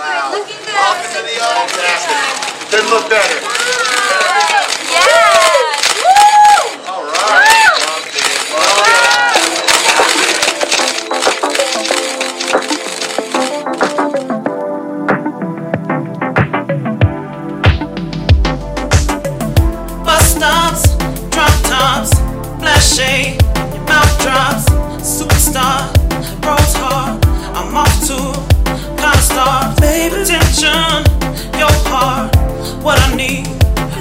Wow. To the audience. Fantastic. Couldn't look better. Your heart. What I need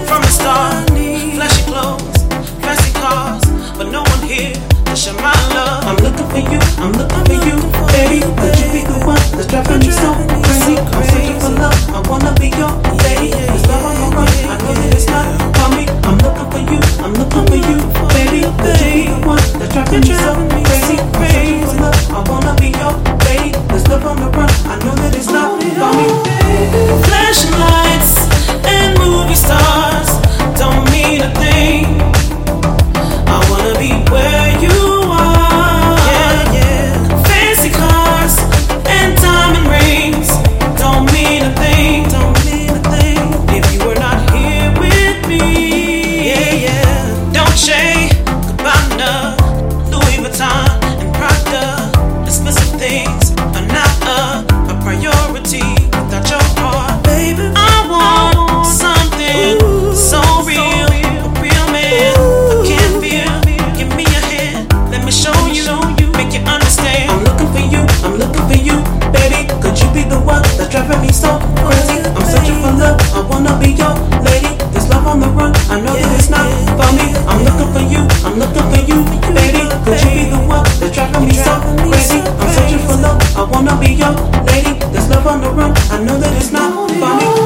from the start. Flashy clothes, fancy cars, but no one here to share my love. I'm looking for you, I'm looking for you, baby. Could you be the one that's driving me so crazy? I'm searching for love, I wanna be your lady. This love on the I know it's not for me. I'm looking for you, I'm looking for you, baby. Could you be the one that's driving me so Louis Vuitton, and Prada. Expensive things are not a, a priority without your heart, baby. I want something so real, a real man. I can't feel. Give me hand, let me show you, make you understand. I'm looking for you, I'm looking for you, baby. Could you be the one that's driving me so I know that it's not funny.